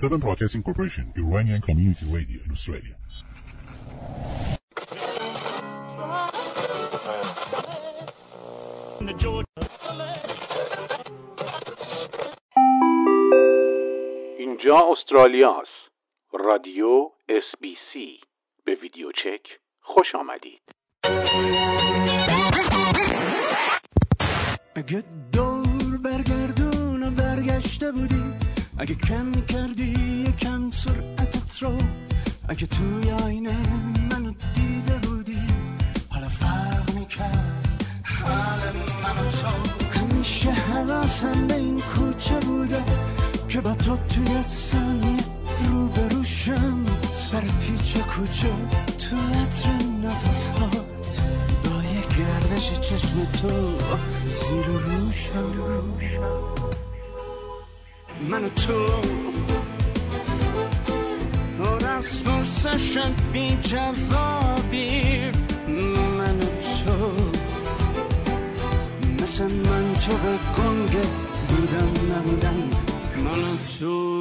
Seven Broadcasting Corporation, Iranian Community Radio in Australia. اینجا استرالیا است. رادیو اس بی سی به ویدیو چک خوش آمدید. اگه دور برگردون برگشته بودی اگه کم کردی یکم سرعتت رو. اگه توی آینه منو دیده بودی حالا فرق می‌کرد. حال منو تو. همیشه حواسم به این کوچه بوده که با تو توی ثانیه رو بروشم. سر پیچ کوچه تو عطر نفس هات با یه گردش چشم تو زیر روشم. من و تو. پر از فرسشن بی جوابی من و تو. مثل من تو به گنگ بودن نبودن من و تو.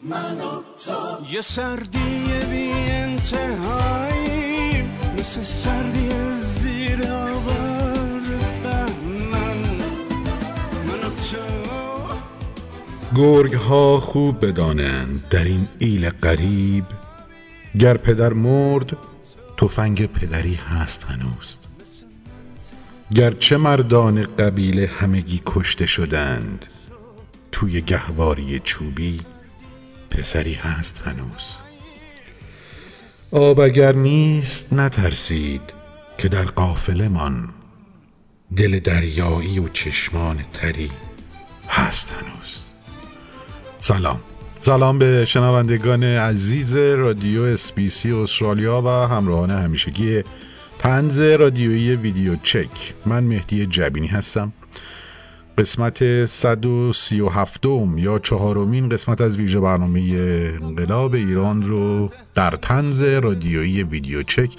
من و تو. یه سردی بی انتهایی مثل سردی زیر آوار گرگ ها خوب بدانند در این ایل قریب گر پدر مرد تفنگ پدری هست هنوز. گرچه مردان قبیله همگی کشته شدند توی گهواری چوبی پسری هست هنوز. آب اگر نیست نترسید که در قافله من دل دریایی و چشمان تری هست هنوز. سلام. سلام به شنوندگان عزیز رادیو اسپیسی استرالیا و همراهان همیشگی تنز رادیویی ویدیو چک. من مهدی جبینی هستم. قسمت 137 یا چهارمین قسمت از ویژه برنامه انقلاب ایران رو در تنز رادیویی ویدیو چک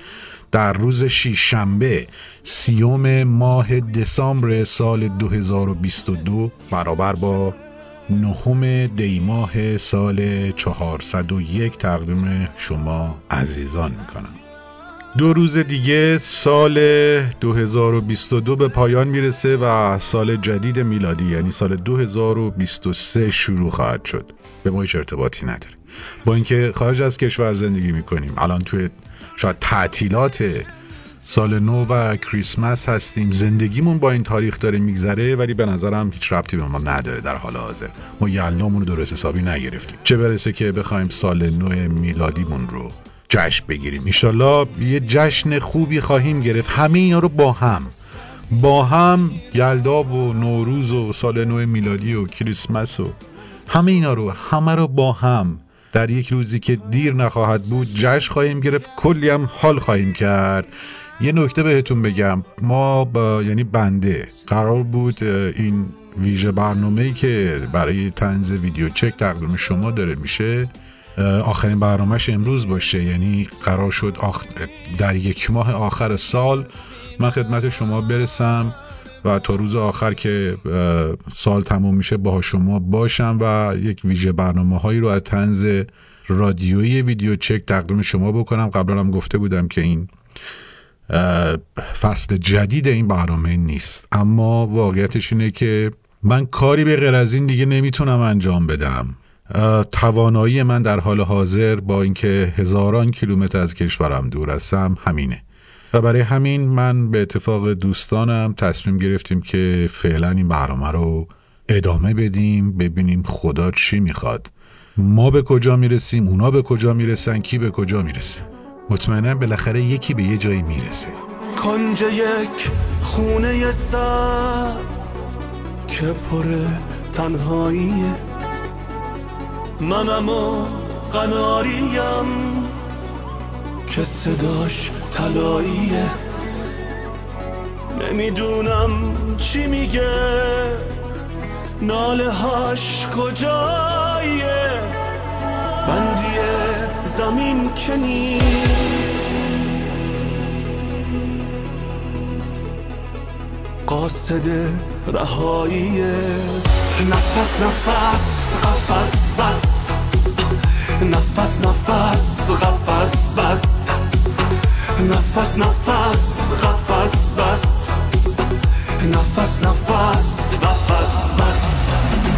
در روز شنبه سیوم ماه دسامبر سال 2022 برابر با نهم دیماه سال 401 تقدیم شما عزیزان می‌کنم. دو روز دیگه سال 2022 به پایان می‌رسه و سال جدید میلادی یعنی سال 2023 شروع خواهد شد. به ما هیچ ارتباطی نداره. با اینکه خارج از کشور زندگی می‌کنیم الان توی شاید تعطیلات سال نو و کریسمس هستیم. زندگیمون با این تاریخ داره میگذره ولی به نظرم هیچ ربطی به ما نداره در حال حاضر. ما یلنامون رو درست حسابی نگرفتیم. چه برسه که بخوایم سال نو میلادیمون رو جشن بگیریم. ایشالله یه جشن خوبی خواهیم گرفت. همه اینا رو با هم. با هم یلدا و نوروز و سال نو میلادی و کریسمس و همه اینا رو همه رو با هم. در یک روزی که دیر نخواهد بود جشن خواهیم گرفت. کلی هم حال خواهیم کرد. یه نکته بهتون بگم. ما با یعنی بنده قرار بود این ویژه برنامه که برای تنز ویدیو چک تقدیم شما داره میشه آخرین برنامهش امروز باشه. یعنی قرار شد آخ... در یک ماه آخر سال من خدمت شما برسم و تا روز آخر که سال تموم میشه با شما باشم و یک ویژه برنامه هایی رو از تنز رادیویی ویدیو چک تقدیم شما بکنم. قبلا هم گفته بودم که این فصل جدید این برنامه نیست. اما واقعیتش اینه که من کاری به غیر از این دیگه نمی‌تونم انجام بدم. توانایی من در حال حاضر با اینکه هزاران کیلومتر از کشورم دور هستم همینه. و برای همین من به اتفاق دوستانم تصمیم گرفتیم که فعلا این برنامه رو ادامه بدیم ببینیم خدا چی می‌خواد. ما به کجا می‌رسیم اونا به کجا می‌رسن کی به کجا می‌رسه. مطمئنا بالاخره یکی به یه جایی می‌رسه. کنج یک خونه سر که پر تنهاییه منم و قناریم که صداش تلاییه نمی‌دونم چی میگه ناله هاش کجاییه؟ زمین که نیست. قاصد رهایی نفس نفس قفس بس. نفس نفس قفس بس. نفس نفس قفس بس. نفس نفس قفس بس.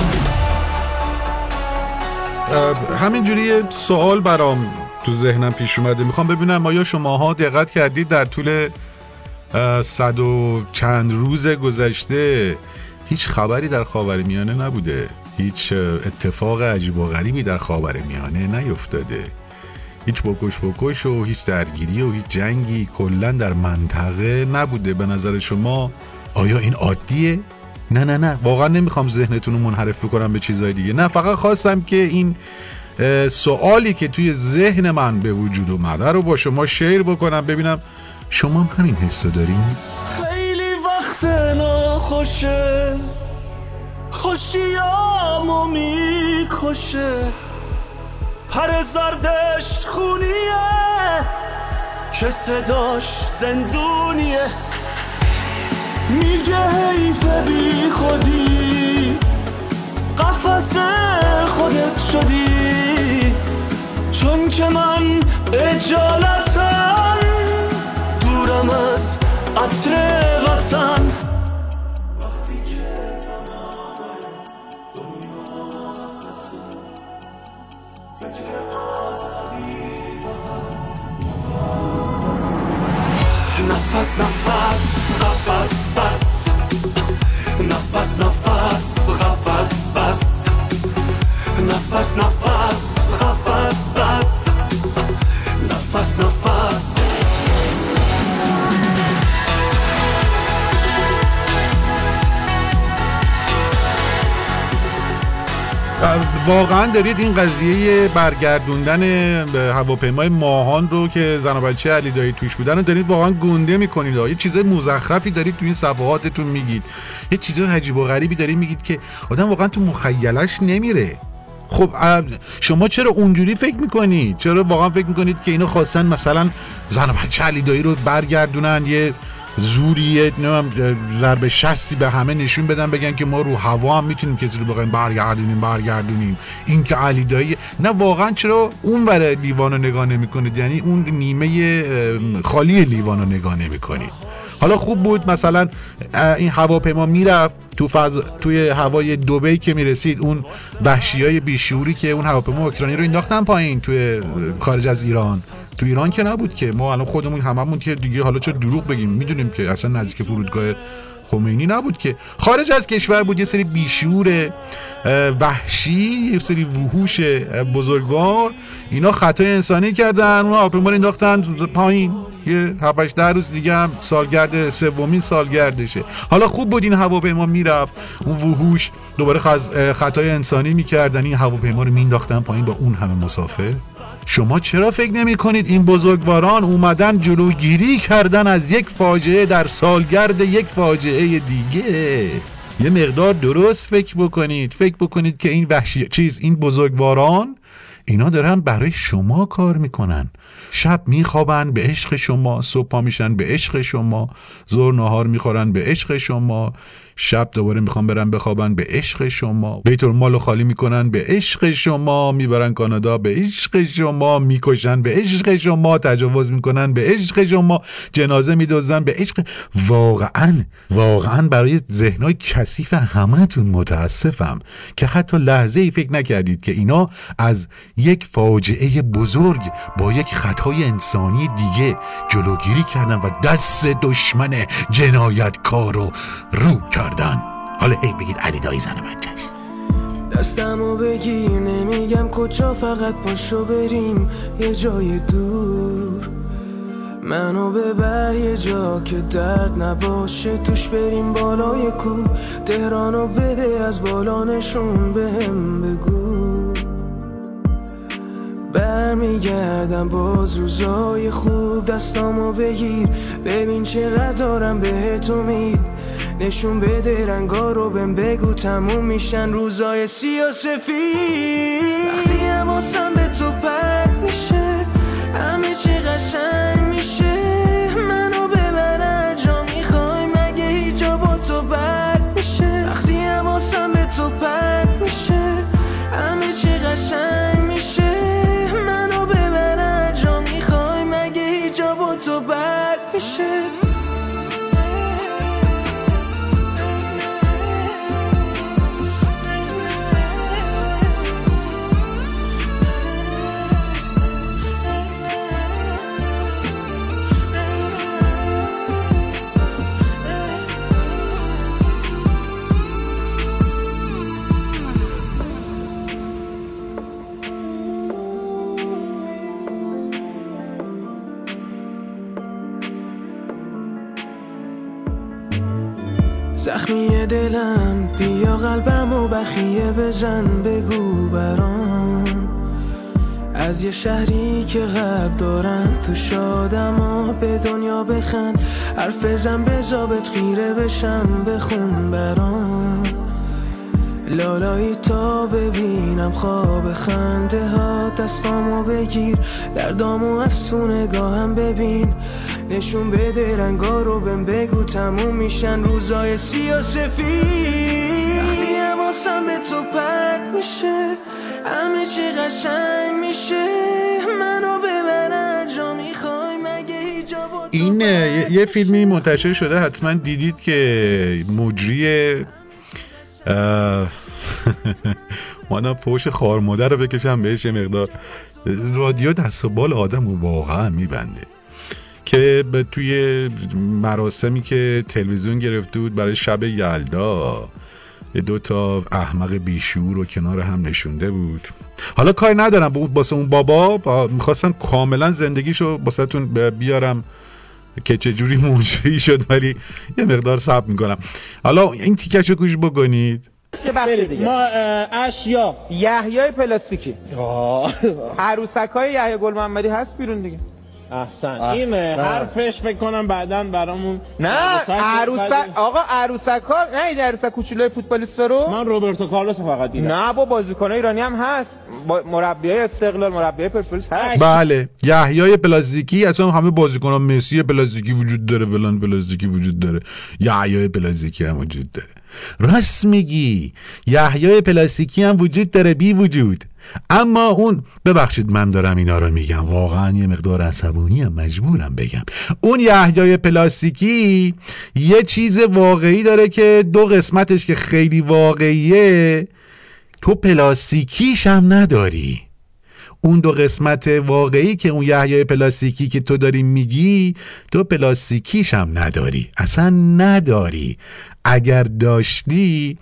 همینجوری سوال برام تو ذهنم پیش اومده. می‌خوام ببینم آیا شماها دقت کردید در طول صد و چند روز گذشته هیچ خبری در خاور میانه نبوده. هیچ اتفاق عجیب و غریبی در خاور میانه نیفتاده. هیچ بکش بکش و هیچ درگیری و هیچ جنگی کلا در منطقه نبوده. به نظر شما آیا این عادیه؟ نه نه نه. واقعا نمی‌خوام ذهنتون رو منحرف بکنم به چیزهای دیگه. نه فقط خواستم که این سوالی که توی ذهن من به وجود اومده رو با شما شیر بکنم ببینم شما هم همین حس دارین؟ خیلی وقت ناخوشه. خوشیامو می‌کشه. پر زردش خونیه. که صداش زندونیه. میگه حیف بی خودی قفس خودت شدی. چون که من اجالتم دورم از عطر وطن. نفس نفس قفس. بس نفس نفس قفس بس نفس نفس قفس بس نفس نفس واقعا دارید این قضیه برگردوندن هواپیمای ماهان رو که زن و بچه علی دایی توش بودن رو دارید واقعا گنده می‌کنید. یه چیز مزخرفی دارید تو این صفحاتتون میگید. یه چیز عجیب و غریبی دارید میگید که آدم واقعا تو مخیلش نمیره. خب شما چرا اونجوری فکر می‌کنید؟ چرا واقعا فکر می‌کنید که اینو خواستن مثلا زن و بچه علی دایی رو برگردونن؟ یه زوریه نمی‌دونم ضرب شستی به همه نشون بدن بگن که ما رو هوا هم می‌تونیم کسی رو بخوایم برگردونیم برگردونیم. این که علی دایی نه واقعا چرا اون ور لیوان رو نگاه نمی‌کنید؟ یعنی اون نیمه خالی لیوان رو نگاه نمی‌کنید. حالا خوب بود مثلا این هواپیما می‌رفت تو فضا توی هوای دبی که می‌رسید اون وحشی های بیشوری که اون هواپیما اوکراینی رو انداختن پایین توی خارج از ایران. تو ایران که نبود که. ما الان خودمون هممون که دیگه حالا چه دروغ بگیم. می‌دونیم که اصلا نزدیک فرودگاه خمینی نبود که. خارج از کشور بود یه سری بیشور وحشی یه سری وحوش بزرگوار. اینا خطای انسانی کردن اون هواپیما رو انداختن پایین. یه 7 ده روز دیگه هم سالگرد سومین سالگردشه. حالا خوب بود این هواپیما می‌رفت. اون وحوش دوباره خطای انسانی می‌کردن. این هواپیما رو مینداختن پایین با اون همه مسافر. شما چرا فکر نمی کنید این بزرگواران اومدن جلوگیری کردن از یک فاجعه در سالگرد یک فاجعه دیگه؟ یه مقدار درست فکر بکنید. فکر بکنید که این وحشی چیز این بزرگواران اینا دارن برای شما کار می‌کنن. شب میخوابن به عشق شما صبح پا میشن به عشق شما ظهر نهار می‌خورن به عشق شما شب دوباره می‌خوان برن بخوابن به عشق شما. بیت المال خالی می‌کنن به عشق شما می‌برن کانادا به عشق شما می‌کشن به عشق شما تجاوز می‌کنن به عشق شما جنازه میدوزن به عشق. واقعا واقعا برای ذهنای کثیف همتون متاسفم که حتی لحظه ای فکر نکردید که اینا از یک فاجعه بزرگ با یک خطای انسانی دیگه جلوگیری کردن و دست دشمن جنایتکار رو رو کردن. حالا ای بگید علی دایی زن بچهش. دستمو بگیر نمیگم کجا فقط پاشو بریم یه جای دور. منو ببر یه جا که درد نباشه توش بریم بالای کو تهرانو بده از بالا نشون بهم بگو. برمیگردم باز روزای خوب دستامو بگیر. ببین چقدر دارم بهت امید نشون بده رنگا رو بهم بگو تموم میشن روزای سیاه سفید. وقتی حواسم به تو میشه همه چی قشنگ زخمی دلم بیا قلبم و بخیه بزن بگو برام. از یه شهری که غرب دارن تو شادم و به دنیا بخند حرف بزن بزابت خیره بشم بخون برام. لالایی تا ببینم خواب خنده ها دستامو بگیر. دردامو از تو نگاهم ببین. نشون بده رنگا رو بهم بگو تموم میشن روزای سیاه سفید. وقتی حواسم به تو پرد میشه همه چی قشنگ میشه. منو ببر جا می‌خوای مگه این یه یه فیلمی منتشر شده حتما دیدید که مجری اه، مانا فوش خار مادر رو بکشم بهش یه مقدار رادیو دست و بال آدم رو واقعا میبنده. که به توی مراسمی که تلویزیون گرفته بود برای شب یلدا یه دو تا احمق بیشور رو کنار هم نشونده بود. حالا کاری ندارم با- باسه اون بابا با- می‌خواستم کاملا زندگیشو باستون بیارم که چجوری مجری شد ولی یه مقدار صبر می‌کنم. حالا این تیکش گوش بکنید. ما اشیا یحیای پلاستیکی. عروسک های یحیی گل محمدی هست بیرون دیگه. احسن. این اه، حرفش فکر کنم بعدا برامون نه عروسک آقا عروسک ها نه این عروسک کوچولوی فوتبالیستا رو من روبرتو کارلوس فقط دیدم. نه با بازیکن ایرانی هم هست. با مربی های استقلال مربی های پرسپولیس هست. بله. یحیای پلاستیکی اصلا همه بازیکنان مسی پلاستیکی وجود داره فلان پلاستیکی وجود داره. یحیای پلاستیکی هم وجود داره. راست میگی. یحیای پلاستیکی هم وجود داره بی وجود. اما اون ببخشید من دارم اینا رو میگم. واقعا یه مقدار عصبانی هم مجبورم بگم. اون یحیای پلاستیکی یه چیز واقعی داره که دو قسمتش که خیلی واقعیه. تو پلاستیکیش هم نداری. اون دو قسمت واقعی که اون یحیای پلاستیکی که تو داری میگی تو پلاستیکیش هم نداری. اصلا نداری. اگر داشتی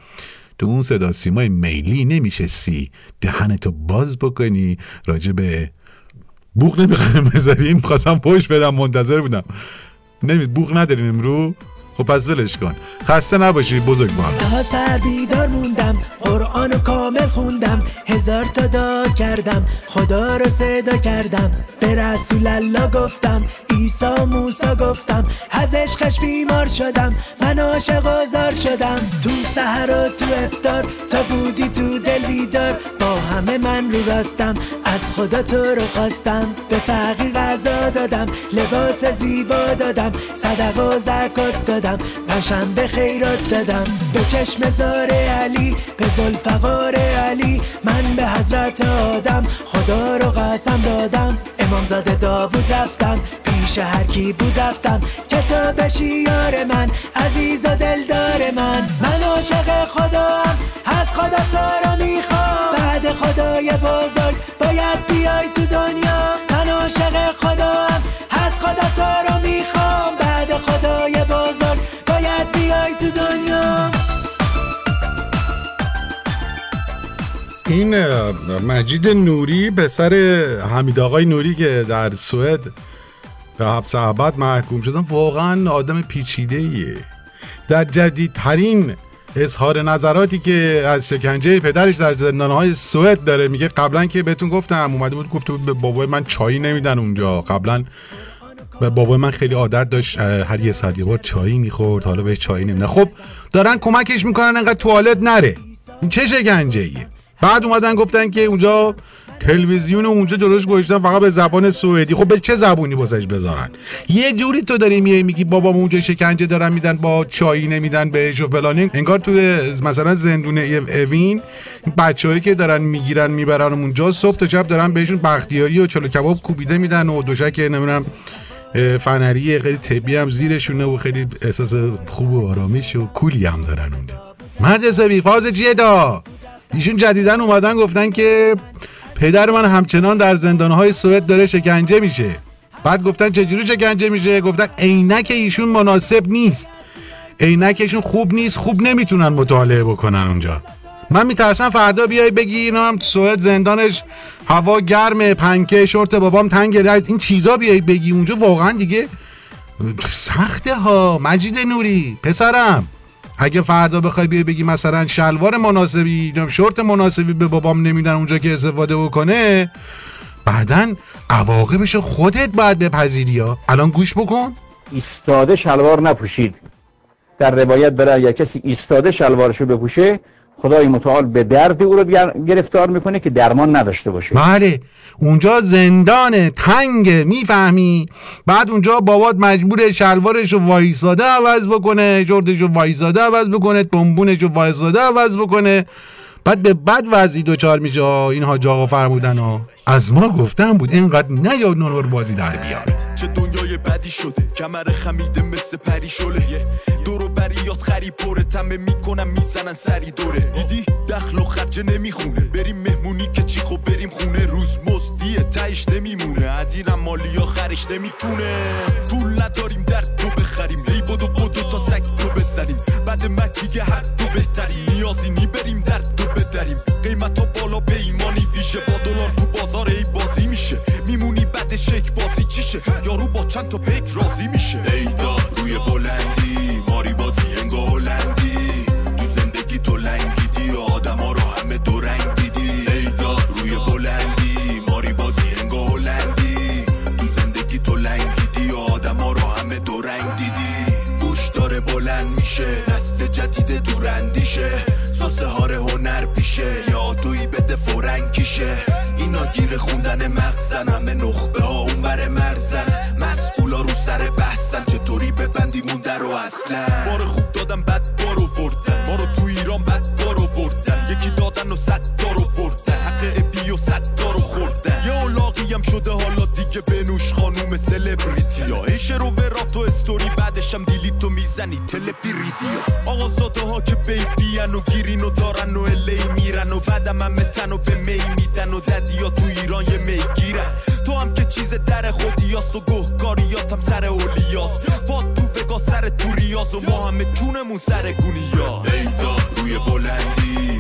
تو اون صدا سیمای میلی نمیشستی. دهنتو باز بکنی. راجع به بوق نمی‌خوایم بذاریم. خواستم پشت بدم منتظر بودم. نمی بوق نداریم امرو. خب پس ولش کن. خسته نباشی بزرگوار تا سر بیدار موندم قرآن کامل خوندم. هزار تا دعا کردم خدا رو صدا کردم. به رسول الله گفتم عیسی موسا گفتم. از عشقش بیمار شدم من عاشق و زار شدم. تو سحر و تو افتار تا بودی تو دل بیدار. با همه من رو راستم از خدا تو رو خواستم. به فقیر غذا دادم لباس زیبا دادم صدق و زکات دادم. پنجشنبه خیرات دادم. به چشم زار علی به زلفقار علی. من به حضرت آدم خدا رو قسم دادم. امامزاده داوود رفتم پیش هر کی بود رفتم. که تو بشی یار من عزیز و دلدار من. من عاشق خدام از خدا تو رو می‌خوام. بعد خدای بزرگ باید بیای تو دنیا. این مجید نوری پسر حمید آقای نوری که در سوئد به حبس ابد محکوم شدن واقعا آدم پیچیده ایه در جدیدترین اظهار نظراتی که از شکنجه پدرش در زندانهای سوئد داره میگه قبلا که بهتون گفتم اومده بود گفته بود به بابای من چایی نمیدن اونجا. قبلا و بابای من خیلی عادت داشت هر یه ساعت یه بار چایی می‌خورد حالا بهش چایی نمیدن. خب دارن کمکش می‌کنن انقدر توالت نره. چه شکنجه ایه بعد اومدن گفتن که اونجا تلویزیون اونجا جلوش گذاشتن فقط به زبان سوئدی. خب به چه زبونی واسش بذارن؟ یه جوری تو داری میای میگی بابام اونجا شکنجه دارن میدن با چایی نمیدن بهش و فلان انگار تو مثلا زندونه اوین بچه‌هایی که دارن می‌گیرن می‌برن اونجا صبح تا شب دارن بهشون بختیاری و چلو کباب کوبیده میدن و دوشک نمی‌دونم فنری خیلی طبی هم زیرشونه و خیلی احساس خوب و آرامش و کولی هم دارن اونجا. مرد حسابی فاز چیه دا ایشون جدیدن اومدن گفتن که پدر من همچنان در زندانهای سوئد داره شکنجه میشه. بعد گفتن چجوری شکنجه میشه؟ گفتن عینک ایشون مناسب نیست. عینکشون خوب نیست خوب نمی‌تونن مطالعه بکنن اونجا. من میترسم فردا بیای بگی اینا هم سوئد زندانش هوا گرمه پنکه شورت بابام تنگ. رد این چیزا بیای بگی اونجا واقعا دیگه سخته ها. مجید نوری پسرم. اگه فردا بخوای بیای بگی مثلا شلوار مناسبی شورت مناسبی به بابام نمیدن اونجا که استفاده بکنه بعدا عواقبش خودت باید بپذیری ها. الان گوش بکن. ایستاده شلوار نپوشید. در روایت داره اگر کسی ایستاده شلوارشو بپوشه خدای متعال به درد او رو گرفتار می‌کنه که درمان نداشته باشه. بله. اونجا زندان تنگ می‌فهمی. بعد اونجا بابات مجبور شلوارش رو وایساده عوض بکنه شورتش رو وایساده عوض بکنه تنبونش رو وایساده عوض بکنه. بعد به بد وضعی دوچار میشه. این حاج آقا فرمودن ها از ما گفتم بود اینقدر نیاد نونور بازی در بیار چه دنیای بدی شده. کمر خمیده مثل پری شله. دورو بریات خری پره. تمه می‌کنم می‌زنن سری دوره. دیدی؟ دخل و خرج نمی‌خونه. بریم مهمونی که چی خب بریم خونه. روز مزدیه تایش نمیمونه. عدیرم مالی ها خرش نمی‌کنه پول نداریم در تو بخریم. ای بدو بدو تا سگ تو بزنیم. بعد مرگ دیگه هر تو بهتری نیازی نی بریم بدریم قیمت ها بالا پیمانی ویژه. با دلار تو بازار ای بازی میشه. میمونی بعد شک بازی چیشه. یارو با چند تا پیک راضی میشه. ای داد روی بلندی. ماری بازی انگا هلندی. تو زندگی تو آدم رو همه دو رنگ دیدی ای داد روی بلندی. ماری بازی انگا هلندی. تو زندگی تو آدم رو همه دو رنگ دیدی. گوش داره بلند میشه. دست جدید دورندیشه کیشه اینا گیر خوندن مغزن همه نخبه ها اون بر مرزن. مسئولا رو سر بحثن چطوری ببندی مونده رو اصلا؟ شده حالا دیگه بنوش خانوم سلبریتی ها. ایشه رو ورات و استوری بعدش هم دیلیتو می‌زنی. تلپیریدیا آقا زاده ها که بیبین و گیرین و دارن و الی میرن و بعدم هم متن و به می میدن و ددیا تو ایران یه می گیرن تو هم که چیز در خودیاست و گهگاریات هم سر اولیاست. با تو وگا سر تو ریاز و ما همه چونمون سر گونیا ای داد روی بلندی.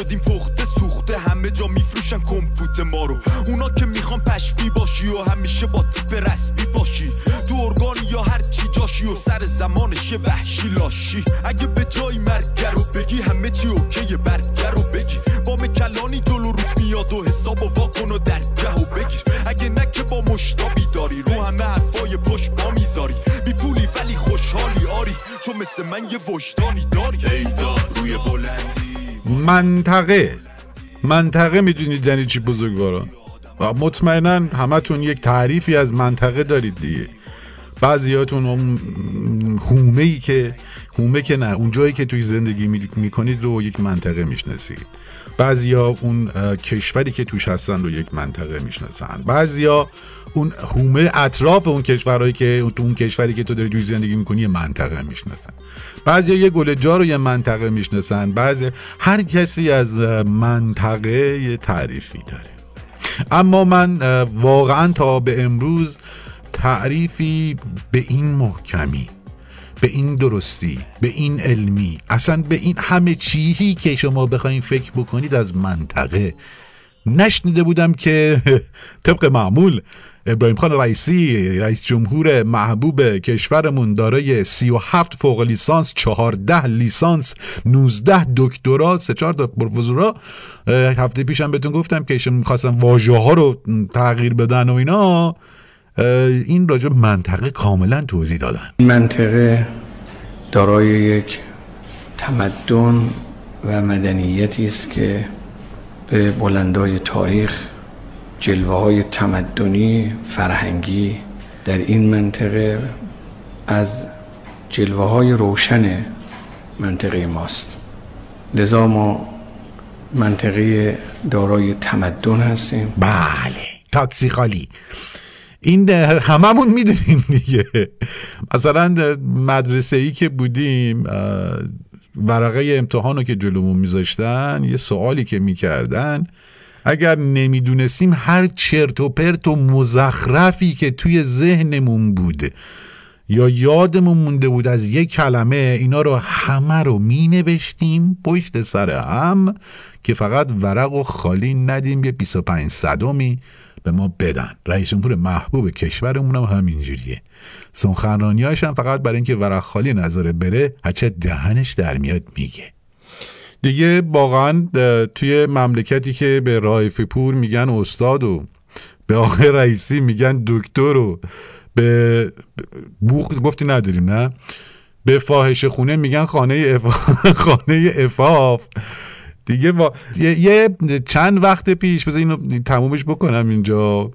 شدیم پخته سوخته همه جا میفروشن کمپوت ما رو. اونا که می‌خوان پشمی باشی و همیشه با تیپ رسمی باشی. تو ارگانی یا هر چی جاشی و سر زمانش وحشی لاشی. اگه به جای مرگر رو بگی همه چی اوکی برگر رو بگی. وام کلانی جلو روت میاد و حساب و واکن و درگه و بگیر. اگه نه که با مشتابی داری رو همه حرفای پشت با می‌ذاری. بی پولی ولی خوشحالی آری. چون مثل من یه وجدانی داری. منطقه. منطقه می‌دونید یعنی چی بزرگواران؟ و مطمئنا همتون یک تعریفی از منطقه دارید دیگه. بعضیاتون اون هومه ای که هومه که نه اون جایی که توی زندگی می‌کنید رو یک منطقه می‌شناسید. بعضیا اون کشوری که توش هستن رو یک منطقه می‌شناسن. بعضیا اون هومه اطراف اون کشورهایی که تو اون کشوری که تو داری توی زندگی می‌کنی یه منطقه می‌شناسن. بعضیا یه گل جا رو یه منطقه می‌شناسن. بعضی هر کسی از منطقه یه تعریفی داره. اما من واقعا تا به امروز تعریفی به این محکمی به این درستی به این علمی اصلا به این همه چیزی که شما بخواین فکر بکنید از منطقه. نشنیده بودم که طبق معمول ابراهیم خان رئیسی رئیس جمهور محبوب کشورمون دارای 37 فوق لیسانس 14 لیسانس 19 دکترا سه چهار تا پروفسورا. هفته پیشم بهتون گفتم که ایشون می‌خواستن واژه ها رو تغییر بدن و اینا. این راجع منطقه کاملا توضیح دادن. این منطقه دارای یک تمدن و مدنیتی است که به بلندای تاریخ جلوه های تمدنی فرهنگی در این منطقه از جلوه های روشن منطقه ماست. لذا ما منطقه دارای تمدن هستیم. بله. تاکسی خالی. این هممون می‌دونیم دیگه. مثلا مدرسه ای که بودیم ورقه امتحان رو که جلومون میذاشتن یه سوالی که می‌کردن اگر نمی‌دونستیم هر چرت و پرت و مزخرفی که توی ذهنمون بوده یا یادمون مونده بود از یک کلمه اینا رو همه رو می نوشتیم پشت سر هم که فقط ورق و خالی ندیم یه 25 صدومی به ما بدن. رئیس جمهور محبوب کشورمون هم همینجوریه. سخنرانیاش هم فقط برای اینکه ورق خالی نظاره بره هرچه دهنش در میاد میگه. دیگه واقعا توی مملکتی که به رایف پور میگن استاد و به آقای رئیسی میگن دکتر و به بوخ گفتی نداریم نه؟ به فاحشه خونه میگن خانه خانه افاف. دیگه با... یه... چند وقت پیش بذار اینو تمومش بکنم اینجا.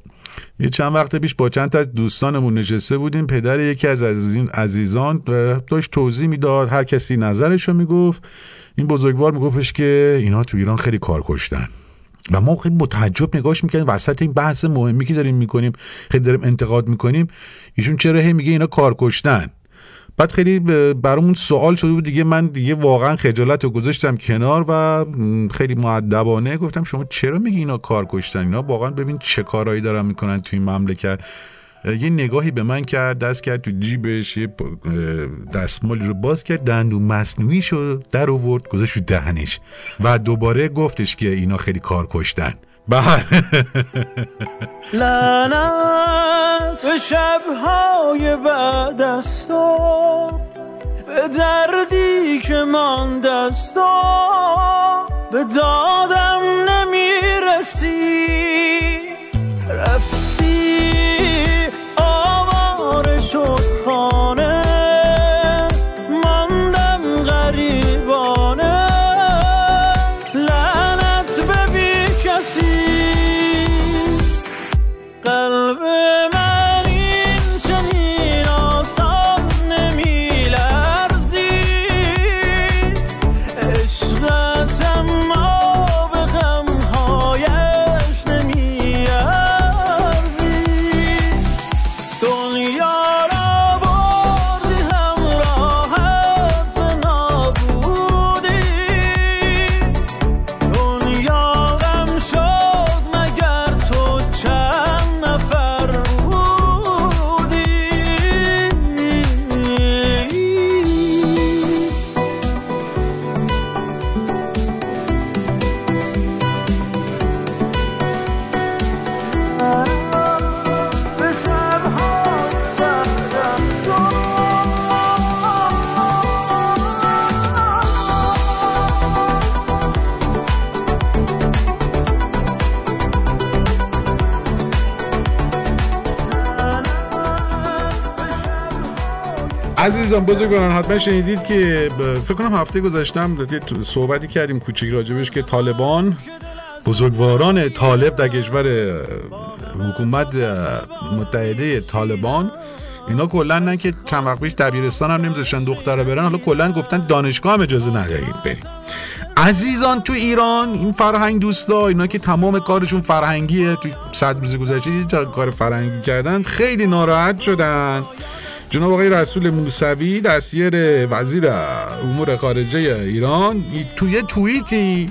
یه چند وقت پیش با چند تا دوستانمون نشسته بودیم. پدر یکی از عزیزان داشت توضیح می‌داد هر کسی نظرشو می‌گفت. این بزرگوار میگفتش که اینا تو ایران خیلی کار کشتن. و ما خیلی متعجب نگاش می‌کنیم وسط این بحث مهمی که داریم می‌کنیم خیلی داریم انتقاد می‌کنیم ایشون چرا هی میگه اینا کار کشتن؟ بعد خیلی برامون سوال شده بود. دیگه من دیگه واقعا خجالت رو گذاشتم کنار و خیلی معدبانه گفتم شما چرا میگی اینا کار کشتن؟ اینا واقعا ببین چه کارهایی دارن می‌کنن توی این مملکت. یه نگاهی به من کرد دست کرد تو جیبش یه دستمالی رو باز کرد دندون مصنوعی شد در آورد گذاشت تو دهنش. و دوباره گفتش که اینا خیلی کار کشتن. بله. لعنت به شبهای بعد است به دردی که من دستا به دادم نمی‌رسی. رفتی آوار شد خانه. عزیزان بزرگواران حتما شنیدید که فکر کنم هفته گذاشتم صحبتی کردیم کوچیک راجبش که طالبان بزرگواران طالب در کشور حکومت متحده طالبان اینا کلا نه که چند وقت پیش دبیرستان هم نمیذاشتن دخترها برن حالا کلا گفتن دانشگاه هم اجازه ندارید بریم عزیزان تو ایران این فرهنگ دوستا اینا که تمام کارشون فرهنگیه تو صد روز گذشته کار فرهنگی کردن خیلی ناراحت شدن. جناب آقای رسول موسوی دستیار وزیر امور خارجه ایران توی توییتی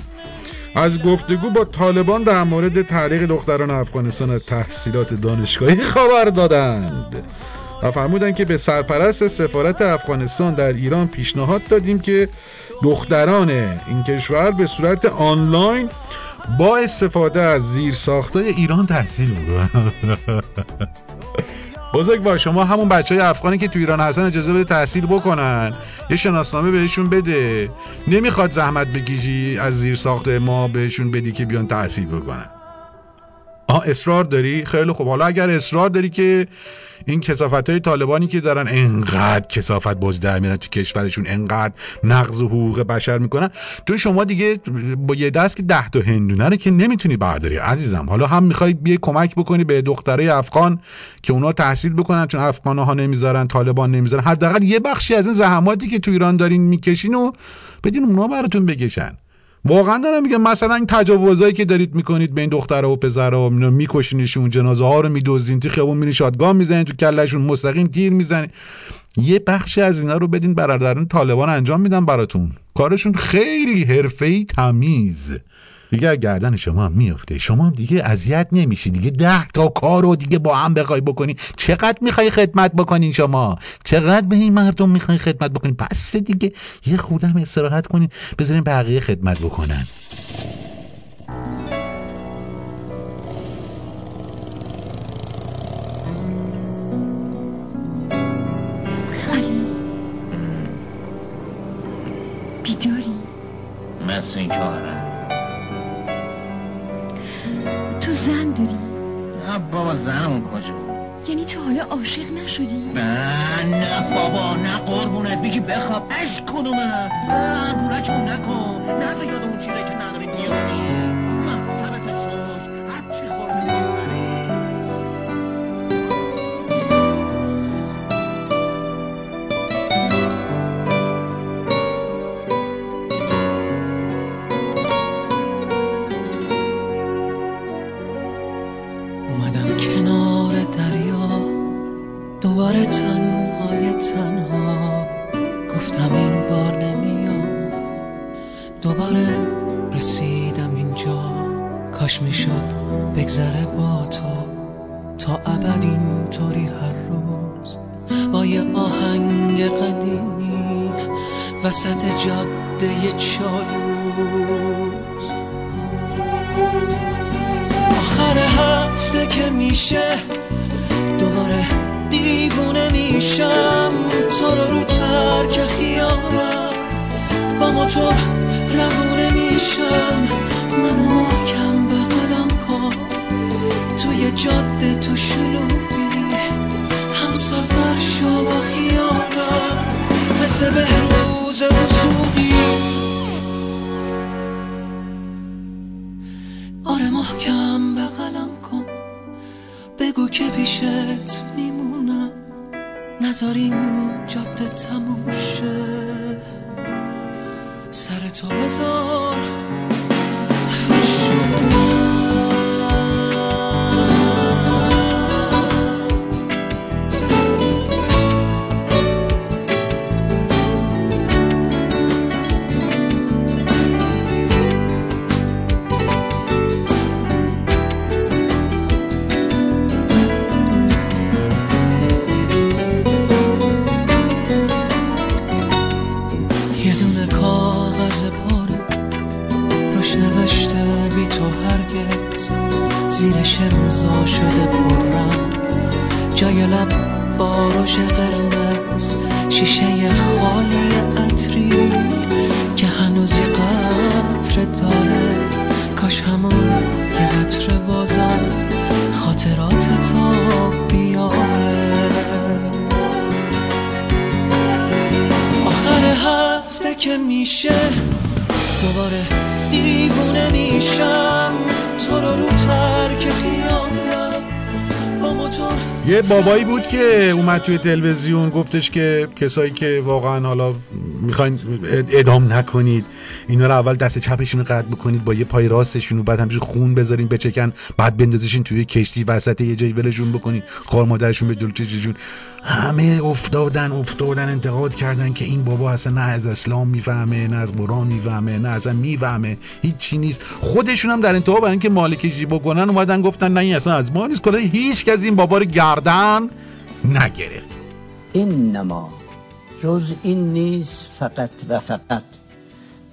از گفتگو با طالبان در مورد تعلیق دختران افغانستان از تحصیلات دانشگاهی خبر دادند و فرمودند که به سرپرست سفارت افغانستان در ایران پیشنهاد دادیم که دختران این کشور به صورت آنلاین با استفاده از زیرساختای ایران تحصیل بکنن بزرگ با شما همون بچه های افغانی که تو ایران هستن اجازه بده تحصیل بکنن. یه شناسنامه بهشون بده. نمی‌خواد زحمت بکشی از زیر ساخت ما بهشون بدی که بیان تحصیل بکنن. آه اصرار داری؟ خیلی خوب. حالا اگر اصرار داری که این کسافت های طالبانی که دارن انقدر کسافت باز در میرن تو کشورشون انقدر نقض حقوق بشر می‌کنن. تو شما دیگه با یه دست که ده تا هندونه رو که نمی‌تونی برداری عزیزم. حالا هم می‌خوای بیای کمک بکنی به دختره افغان که اونا تحصیل بکنن چون افغان ها نمی‌ذارن طالبان نمی‌ذارن. حداقل یه بخشی از این زحماتی که تو ایران دارین می‌کشین و بدین اونا براتون بکشن. واقعا دارم میگم مثلا این تجاوزایی که دارید می‌کنید بین دخترها و پسرها میکشینشون جنازه ها رو میدوزین تو خیابون میرین شادگاه می‌زنین تو کلشون مستقیم تیر می‌زنین. یه بخشی از اینا رو بدین برادران طالبان انجام میدن براتون. کارشون خیلی حرفه‌ای تمیز. دیگه گردن شما هم میفته شما دیگه اذیت نمیشی. دیگه ده تا کار رو دیگه با هم بخوای بکنی. چقدر می‌خوای خدمت بکنین شما؟ چقدر به این مردم می‌خوای خدمت بکنین؟ پس دیگه. یه خودم استراحت کنین بذارین بقیه خدمت بکنن. بیداری. مثل این تو زن داری؟ نه بابا زنمون کجا؟ یعنی تو حالا عاشق نشدی؟ نه نه بابا نه قربونت بگی بخواب. اش کنومه نه بورکمون نکن. نه یادمون چیزایی که نداری بیاری وسط جاده چالوس اومد توی تلویزیون گفتش که کسایی که واقعا حالا می‌خواین ادام نکنید اینا رو اول دست چپشون رو قطع بکنید با یه پای راستشون رو بعد همینجوری خون بذارین بچکن بعد بندازشین توی کشتی وسط یه جایی ولشون بکنید خار مادرشون به جلوی چششون همه افتادن افتادن انتقاد کردن که این بابا اصلا نه از اسلام می‌فهمه نه از قرآن می‌فهمه نه اصلا می‌فهمه هیچی نیست. خودشون هم در انتها برای اینکه مالکشی بکنن اومدن گفتن نه این اصلا از ما نیست. کلا هیچ کس این بابا رو گردن نگرفت. اینما جز این نیست فقط و فقط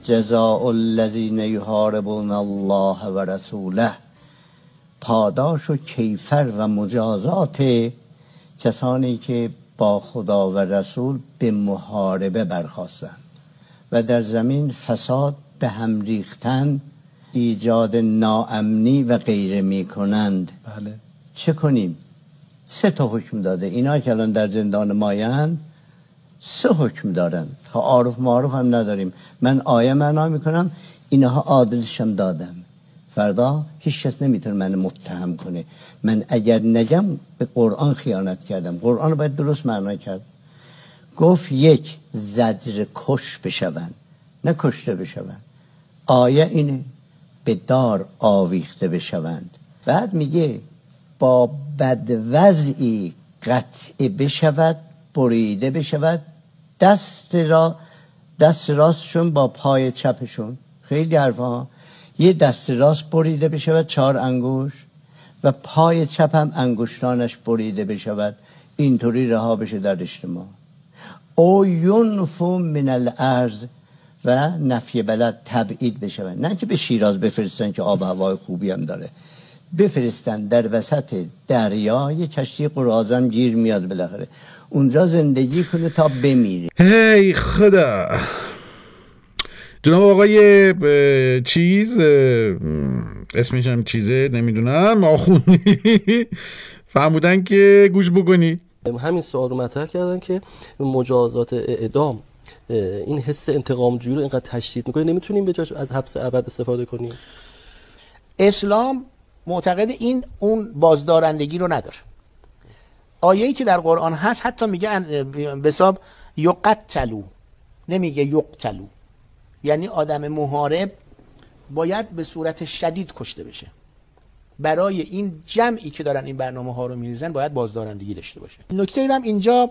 جزاء الذین یحاربون الله و رسوله پاداش و کیفر و مجازات کسانی که با خدا و رسول به محاربه برخواستند و در زمین فساد به هم ریختن ایجاد ناامنی و غیره می کنند بله. چه کنیم؟ سه تا حکم داده. اینا که الان در زندان مایند سه حکم دارن. تا عارف معارف هم نداریم. من آیه معنا می‌کنم اینها عادلشم دادم. فردا هیچ کس نمی‌تونه من متهم کنه. من اگر نگم به قرآن خیانت کردم. قرآن باید درست معنا کرد. گفت یک زجر کش بشون نه کشته بشون آیه اینه به دار آویخته بشوند. بعد میگه با بدوضعی قطع بشود بریده بشود دست را دست راستشون با پای چپشون. خیلی حرفا. یه دست راست بریده بشود چهار انگوش و پای چپ هم انگشتانش بریده بشود. اینطوری رها بشه در اجتماع. او ینفو من الارض و نفی بلد تبعید بشود. نه که به شیراز بفرستن که آب هوای خوبی هم داره. بفرستن در وسط دریا یه کشتی قرازم گیر میاد بالاخره. اونجا زندگی کنه تا بمیره. هی خدا! جناب آقای چیز اسمش هم چیزه نمی‌دونم آخونی. فهمودن که گوش بکنی. همین سوال رو مطرح کردن که مجازات اعدام این حس انتقام جویی رو اینقدر تشدید می‌کنه نمی‌تونیم به جاش از حبس ابد استفاده کنیم. اسلام معتقد این اون بازدارندگی رو نداره. آیه‌ای که در قرآن هست حتی میگه به حساب یقتلو نمیگه یقتلو. یعنی آدم محارب باید به صورت شدید کشته بشه. برای این جمعی که دارن این برنامه ها رو میریزن باید بازدارندگی داشته باشه. نکته هم اینجا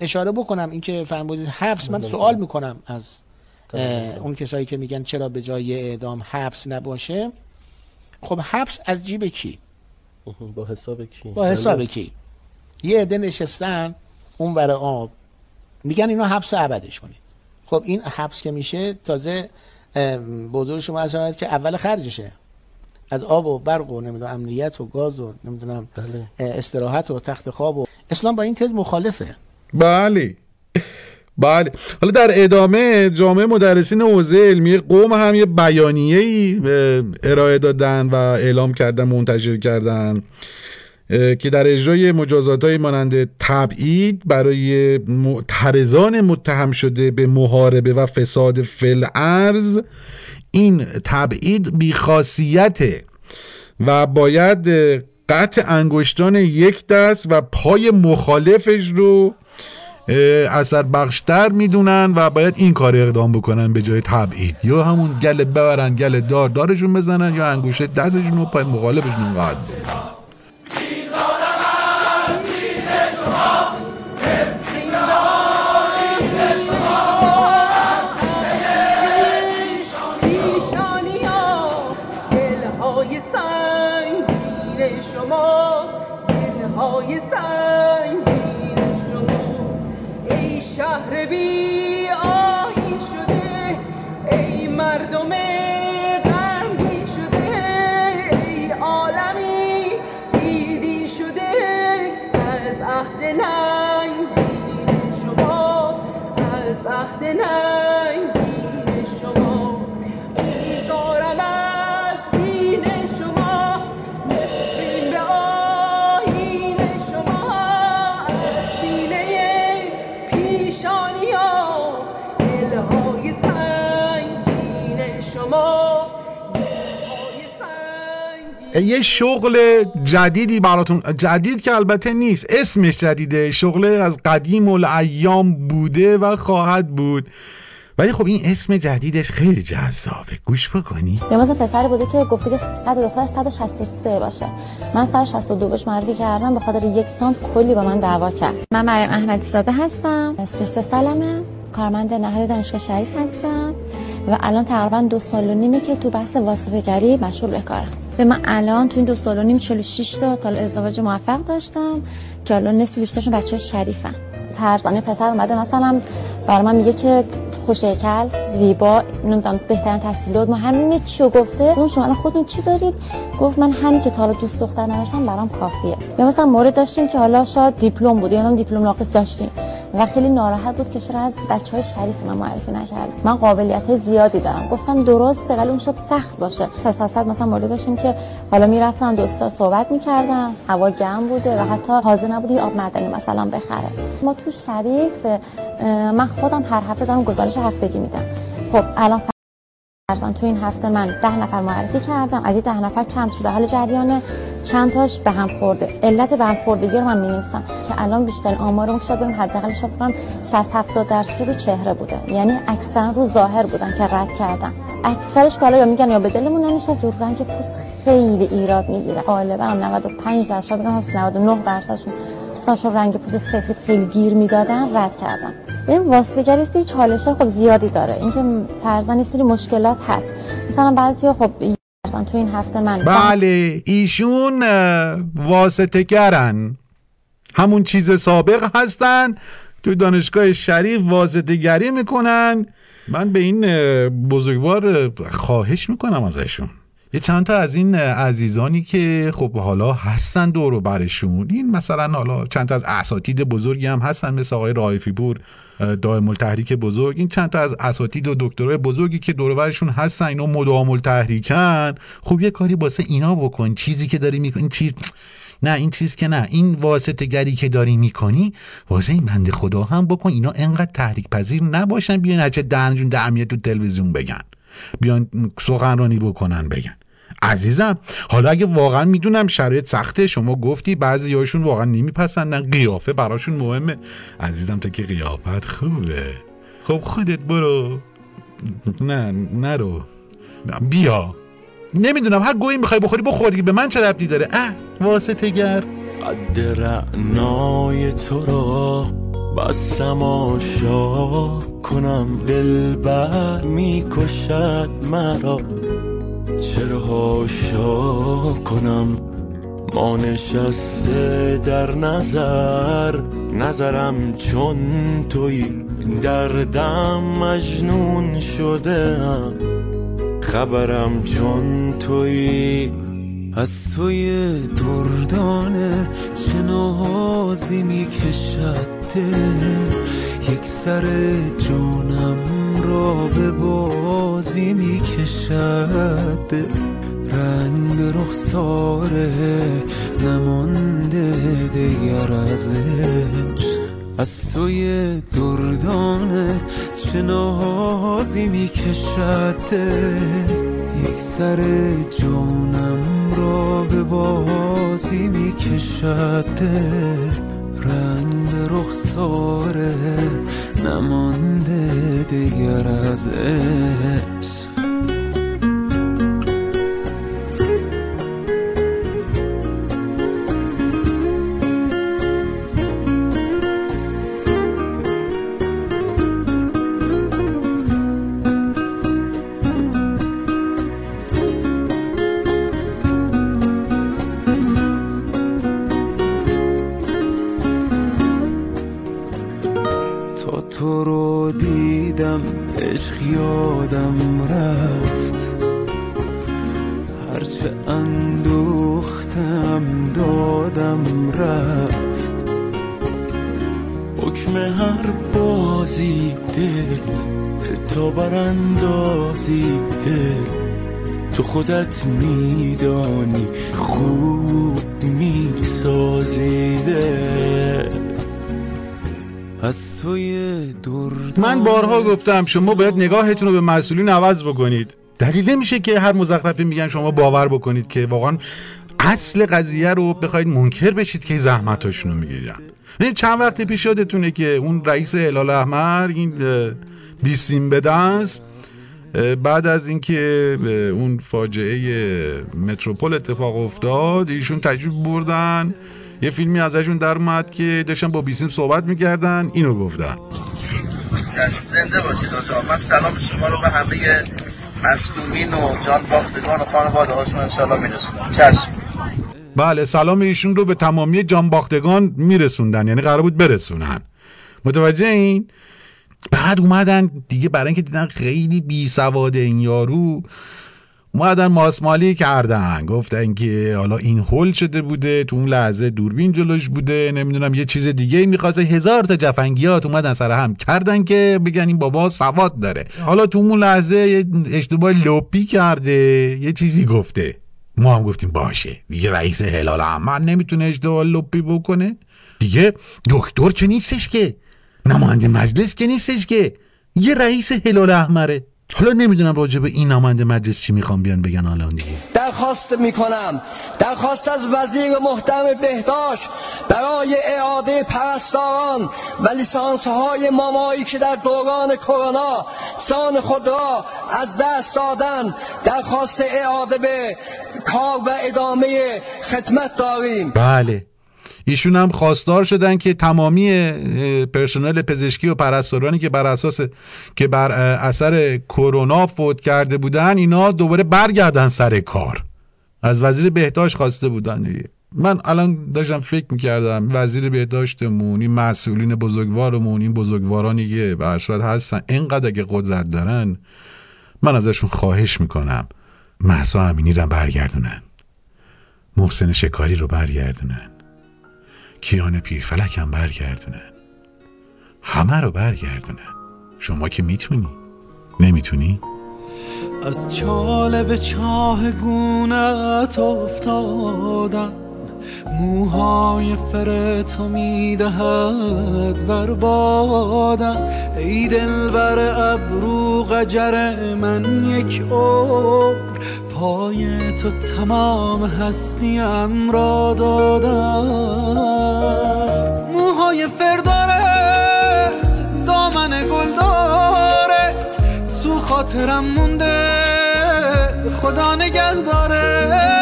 اشاره بکنم اینکه فرمودید حبس من سوال می‌کنم از اون کسایی که میگن چرا به جای اعدام حبس نباشه. خب حبس از جیب کی؟ با حساب کی؟ با حساب بله. کی؟ یه عده نشستن اون برای آب. میگن اینا حبس ابدش کنید خب این حبس که میشه تازه بزرگ شما از که اول خرجشه. از آب و برق و نمی‌دونم امنیت و گاز و نمی‌دونم بله. استراحت و تخت خواب و اسلام با این تز مخالفه. بله. بله حالا در ادامه جامعه مدرسین حوزه علمی قوم هم یه بیانیه ای ارائه دادن و اعلام کردن منتشر کردن که در اجرای مجازات های مانند تبعید برای معترضان متهم شده به محاربه و فساد فل ارز این تبعید بیخاصیته و باید قطع انگشتان یک دست و پای مخالفش رو اثر بخشتر می‌دونن و باید این کار اقدام بکنن به جای تبعید. یا همون گل ببرن گل دار دارشون بزنن یا انگوشه دستشون رو پای مخالفشون قاعد بکنن شهر بی آیین شده ای مردم یه شغل جدیدی براتون جدید که البته نیست. اسمش جدیده. شغل از قدیم الایام بوده و خواهد بود. ولی خب این اسم جدیدش خیلی جذابه. گوش بکنی. یه پسری بوده که گفته که قد دختر 163 باشه. من 162 بهش معرفی کردم. به خاطر یک سانت کلی با من دعوا کرد. من مریم احمدی زاده هستم. 33 سالمه کارمند نهاد دانشگاه شریف هستم. و الان تقریبا دو سال و نیمه که تو بحث واسطه گری مشغول به کارم. به من الان تو این دو سال و نیم 46 تا تا ازدواج موفق داشتم که الان نصف بیشترشون بچه شریفن. پرزانه پسر اومده مثلا برای من میگه که خوشیکل زیبا نمی‌دونم بهترین تحصیلات. ما همین چی گفته. اون شما خودتون چی دارید؟ گفت من همین که حالا دوست دختر نداشتم برام کافیه. یا مثلا مورد داشتیم که حالا شاید دیپلم بود یا دیپلم ناقص داشتیم. و خیلی ناراحت بود که چرا از بچه های شریف من معرفی نکرد. من قابلیت های زیادی دارم. گفتم درسته ولی اون شب سخت باشه. خصاصت مثلا مورد داشتیم که حالا می‌رفتم دوستا صحبت می‌کردم. هوا گرم بوده و حتی حاضر نبود آب معدنی مثلا بخره. ما تو شریف من خودم هر هفته دارم گزارش هفتگی میدم. خب الان فرضاً تو این هفته من ده نفر معرفی کردم. از این ده نفر چند شده؟ حال جریانه. چند تاش به هم خورده. علت به هم خوردگی رو من می‌نویسم که الان بیشتر که شاید بگیم حداقل شاید کنم 60 70 درصد رو چهره بوده. یعنی اکثرا رو ظاهر بودن که رد کردم اکثرش که یا میگن یا به دلمون ننشست یا رنگ پوست خیلی ایراد می‌گیره. غالبا 95 درصد شاید هست 99 درصدشون. مثلا رنگ پوست سفید خیلی گیر می‌دادن رد کردن. این واسطگری است چالش خب زیادی داره. اینکه یه سری مشکلات هست. مثلا بعضیا خب مثلا تو این هفته من بله ایشون واسطه گرن همون چیز سابق هستن. تو دانشگاه شریف واسطه گری می‌کنن. من به این بزرگوار خواهش می‌کنم ازشون. یه چند تا از این عزیزانی که خب حالا هستن دور و برشون. این مثلا حالا چند تا از اساتید بزرگی هم هستن مثل آقای رایفی پور دائم التحریک بزرگ. این چند تا از اساتید و دکترای بزرگی که دور و برشون هستن اینا مدام التحریکن. خب یه کاری واسه اینا بکن. چیزی که داری می‌کنی چیز نه این چیز که نه. این واسطه گری که داری می‌کنی واسه این بنده خدا هم بکن. اینا انقدر تحریک پذیر نباشن. بیان هرچه دهنجون در تو تلویزیون بگن. بیان سخنرانی بکنن بگن. عزیزم. حالا اگه واقعا می‌دونم شرایط سخته شما گفتی بعضی هاشون واقعا نمیپسندن. قیافه براشون مهمه. عزیزم تو که قیافت خوبه. خب خودت برو. نه نرو. بیا. نمی‌دونم هر گویی می‌خوای بخوری بخور دیگه. به من چه ربطی داره؟ اه واسطه گر. قد رعنای تو را بستم آشا کنم دل بر می‌کشد مرا. چرا هاشا کنم؟ ما نشسته در نظر نظرم چون توی دردم مجنون شده خبرم چون توی از توی دردانه چه نازی می‌کشد. یک سر جانم به بازی می‌کشد. رنگ به رخساره نمانده دیگر ازش. از سوی دردانه چه نازی می‌کشد. یک سر جانم را به بازی می‌کشد. رنگ به رخساره نمانده دیگر از عشق خودت میدانی خوب میسازیده از توی من بارها گفتم شما باید نگاهتون رو به مسئولین عوض بکنید. دلیل نمیشه که هر مزخرفی میگن شما باور بکنید که واقعا اصل قضیه رو بخواید منکر بشید که زحمتاشون رو می‌گیرن. چند وقت پیش یادتونه که اون رئیس هلال احمر این بیسیم بدست بعد از اینکه اون فاجعه متروپول اتفاق افتاد ایشون تجربه بردن. یه فیلمی ازشون در اومد که داشتن با بیسیم صحبت می‌کردن اینو گفتن. زنده باشید من سلام شما رو به همه مسئولین و جان باختگان و خانواده هاشون انشالله میرسونم. چشم. بله سلام ایشون رو به تمامی جان باختگان میرسوندن یعنی قرار بود برسونن. متوجه این؟ بعد اومدن دیگه برای اینکه دیدن خیلی بی سواد این یارو اومدن ماسمالی کردن. گفتن که حالا این هول شده بوده تو اون لحظه دوربین جلوش بوده نمی‌دونم یه چیز دیگه می‌خواست هزار تا جفنگیات اومدن سر هم کردن که بگن این بابا سواد داره. حالا تو اون لحظه اشتباه لپی کرده یه چیزی گفته. ما هم گفتیم باشه. دیگه رئیس هلال احمر نمی‌تونه اشتباه لپی بکنه. دیگه دکتر که نیستش که. نماینده مجلس که نیستش که. یه رئیس هلال احمره. حالا نمی‌دونم راجع به این نماینده مجلس چی می‌خوام بیان بگن الان دیگه. در درخواست می کنم درخواست از وزیر محترم بهداشت برای اعاده پرستاران و لیسانس های مامایی که در دوران کرونا جان خود را از دست دادن. درخواست اعاده به کار و ادامه خدمت داریم. بله. ایشون هم خواستار شدن که تمامی پرسنل پزشکی و پرستارانی که بر اساس که بر اثر کرونا فوت کرده بودن اینا دوباره برگردن سر کار. از وزیر بهداشت خواسته بودن من الان داشتم فکر می‌کردم وزیر بهداشتمون این مسئولین بزرگوارمون این بزرگوارانی که به هستن اینقدر اگه قدرت دارن من ازشون خواهش می‌کنم محسا امینی رو برگردونن. محسن شکاری رو برگردونن. کیان پیرفلک هم برگردونن همه رو برگردونن شما که می‌تونی؟ نمی‌تونی؟ از چاله به چاه گونت افتادم. موهای فرتو می‌دهد بر بادم. ای دل بر ابرو قجر من یک عمر. پای تو تمام هستیم را دادم. موهای فردارت دامن گلدارت. تو خاطرم مونده خدا نگه دارت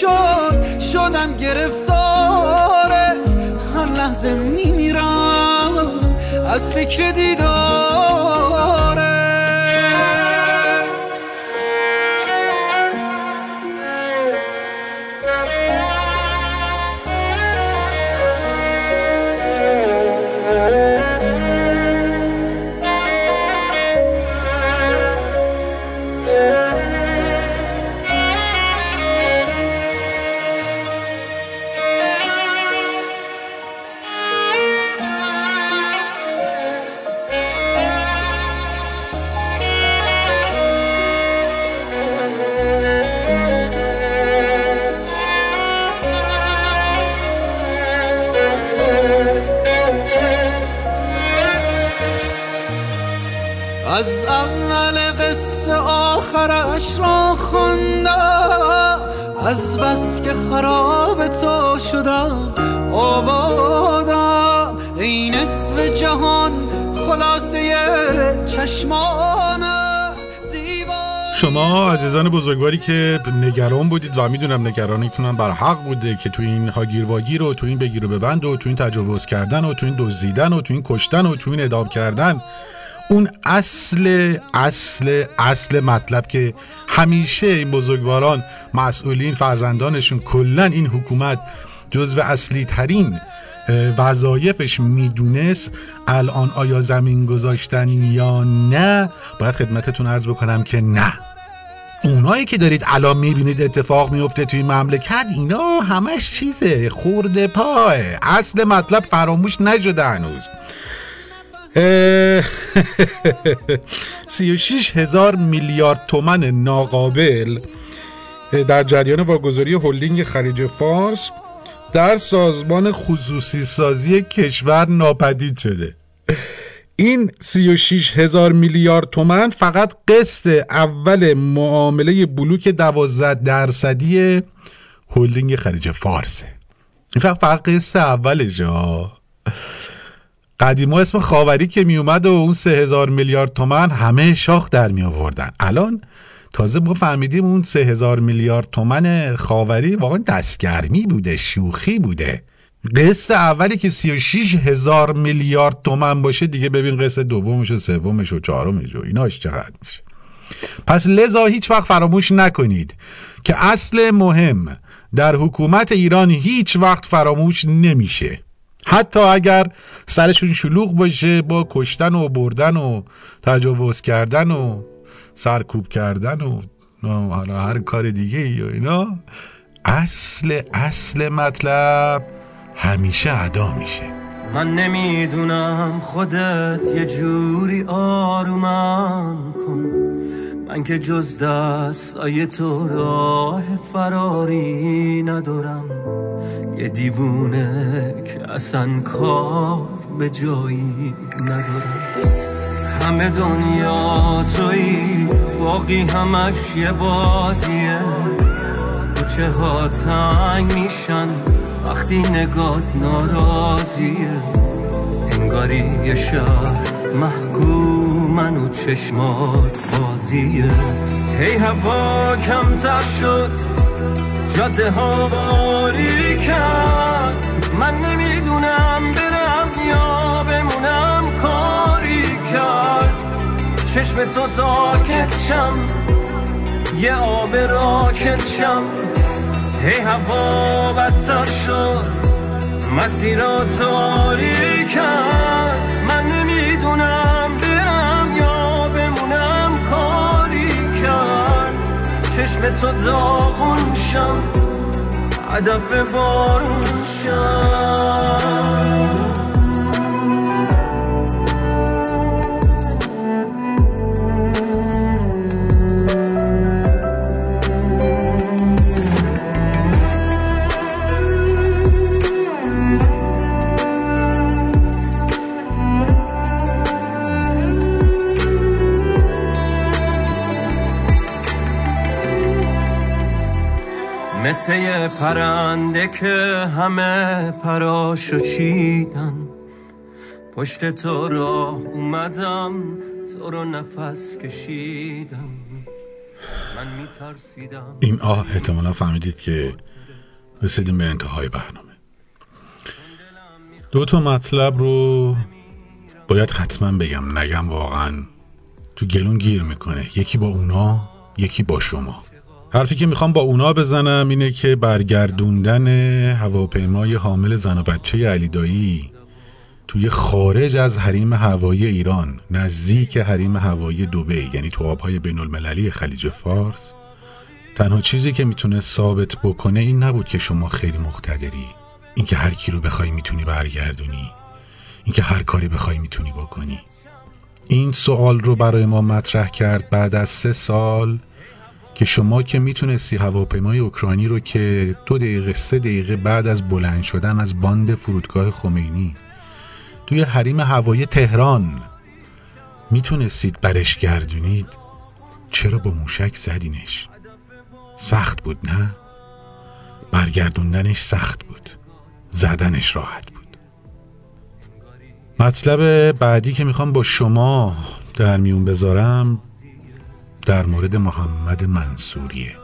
شد شدم گرفتارت هر لحظه میمیرم از فکر دیدارت عزیزان بزرگواری که نگران بودید و می‌دونم نگرانیتون بر حق بوده که تو این هاگیر واگیر و تو این بگیر و ببند و تو این تجاوز کردن و تو این دزدیدن و تو این کشتن و تو این ادام کردن. اون اصل اصل اصل مطلب که همیشه این بزرگواران مسئولین فرزندانشون کلا این حکومت جزو اصلی ترین وظایفش می‌دونست الان آیا زمین گذاشتن یا نه. باید خدمتتون عرض بکنم که نه. اونایی که دارید الان می‌بینید اتفاق میفته توی مملکت اینا همش چیزه. خورده پاه. اصل مطلب فراموش نشده هنوز. سی و شیش هزار میلیارد تومن ناقابل در جریان واگذاری هلدینگ خلیج فارس در سازمان خصوصی سازی کشور ناپدید شده. این 36 هزار میلیارد تومن فقط قسط اول معامله بلوک 12 درصدی هلدینگ خلیج فارسه این فقط فقط قسط اولش ها قدیما اسم خاوری که میومد و اون سه هزار میلیارد تومن همه شاخ در می آوردن الان تازه ما فهمیدیم اون سه هزار میلیارد تومن خاوری واقعا دستگرمی بوده شوخی بوده. قسط اولی که 36 هزار میلیارد تومن باشه دیگه ببین قسط دومش و سومش و چهارمش و ایناش چقدر میشه. پس لذا هیچ وقت فراموش نکنید که اصل مهم در حکومت ایران هیچ وقت فراموش نمیشه. حتی اگر سرشون شلوغ باشه با کشتن و بردن و تجاوز کردن و سرکوب کردن و حالا هر کار دیگه یا اینا اصل اصل مطلب همیشه ادا میشه. من نمی‌دونم خودت یه جوری آرومم کن. من که جز دستای تو راه فراری ندارم. یه دیوونه که اصلا کار به جایی ندارم. همه دنیا توی باقی همش یه بازیه. کوچه ها تنگ میشن؟ وقتی نگات ناراضیه انگاری یه شهر محکومن و چشمات بازیه. هی هوا کمتر شد جاده ها باری کرد. من نمی‌دونم برم یا بمونم کاری کرد. چشم تو ساکت شم یه آب راکت شم. هی هوا بدتر شد. مسیرا تاری کرد. من نمی‌دونم برم یا بمونم. کاری کرد. چشم تو داغون شم. هدف بارون شم. یه پرنده که همه پراشو چیدن. پشت تو راه اومدم تو رو نفس کشیدم. من میترسیدم. این آه احتمالا فهمیدید که رسیدیم به انتهای برنامه. دو تا مطلب رو باید حتما بگم نگم واقعا. تو گلون گیر می‌کنه. یکی با اونا یکی با شما. حرفی که می‌خوام با اونا بزنم اینه که برگردوندن هواپیمای حامل زن و بچه علی دایی توی خارج از حریم هوایی ایران نزدیک حریم هوایی دوبه یعنی تو آبهای بین المللی خلیج فارس. تنها چیزی که می‌تونه ثابت بکنه این نبود که شما خیلی مقتدری. اینکه هر کی رو بخوای می‌تونی برگردونی. اینکه هر کاری بخوای می‌تونی بکنی. این سوال رو برای ما مطرح کرد بعد از سه سال. که شما که می‌تونستی هواپیمای اوکراینی رو که دو دقیقه سه دقیقه بعد از بلند شدن از باند فرودگاه خمینی توی حریم هوایی تهران می‌تونستید برش گردونید چرا با موشک زدینش؟ سخت بود نه؟ برگردوندنش سخت بود زدنش راحت بود. مطلب بعدی که می‌خوام با شما در میون بذارم در مورد محمد منصوریه.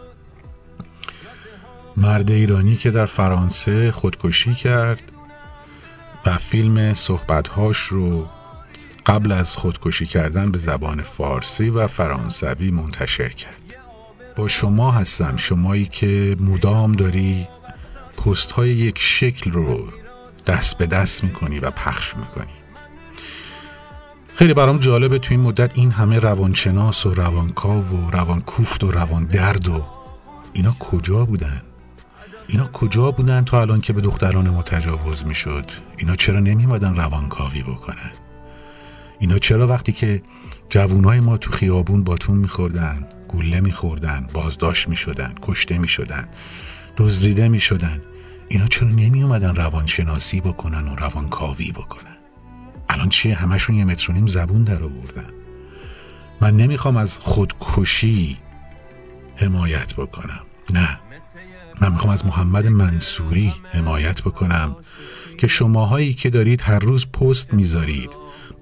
مرد ایرانی که در فرانسه خودکشی کرد و فیلم صحبتهاش رو قبل از خودکشی کردن به زبان فارسی و فرانسوی منتشر کرد. با شما هستم شمایی که مدام داری پست های یک شکل رو دست به دست می‌کنی و پخش می‌کنی. خیلی برام جالبه تو این مدت این همه روانشناس و روانکاو و روانکوفت و روان درد و اینا کجا بودن؟ اینا کجا بودن تا الان که به دختران ما تجاوز می‌شد؟ اینا چرا نمیمدن روانکاوی بکنن؟ اینا چرا وقتی که جوونای ما تو خیابون باتون میخوردن گله میخوردن بازداشت می‌شدن کشته می‌شدن دزدیده می‌شدن اینا چرا نمی اومدن روانشناسی بکنن و روانکاوی بکنن؟ الان چیه؟ همشون یه مترونیم زبون در آوردن. من نمی‌خوام از خودکشی حمایت بکنم. نه. من می‌خوام از محمد منصوری حمایت بکنم که شماهایی که دارید هر روز پست می‌ذارید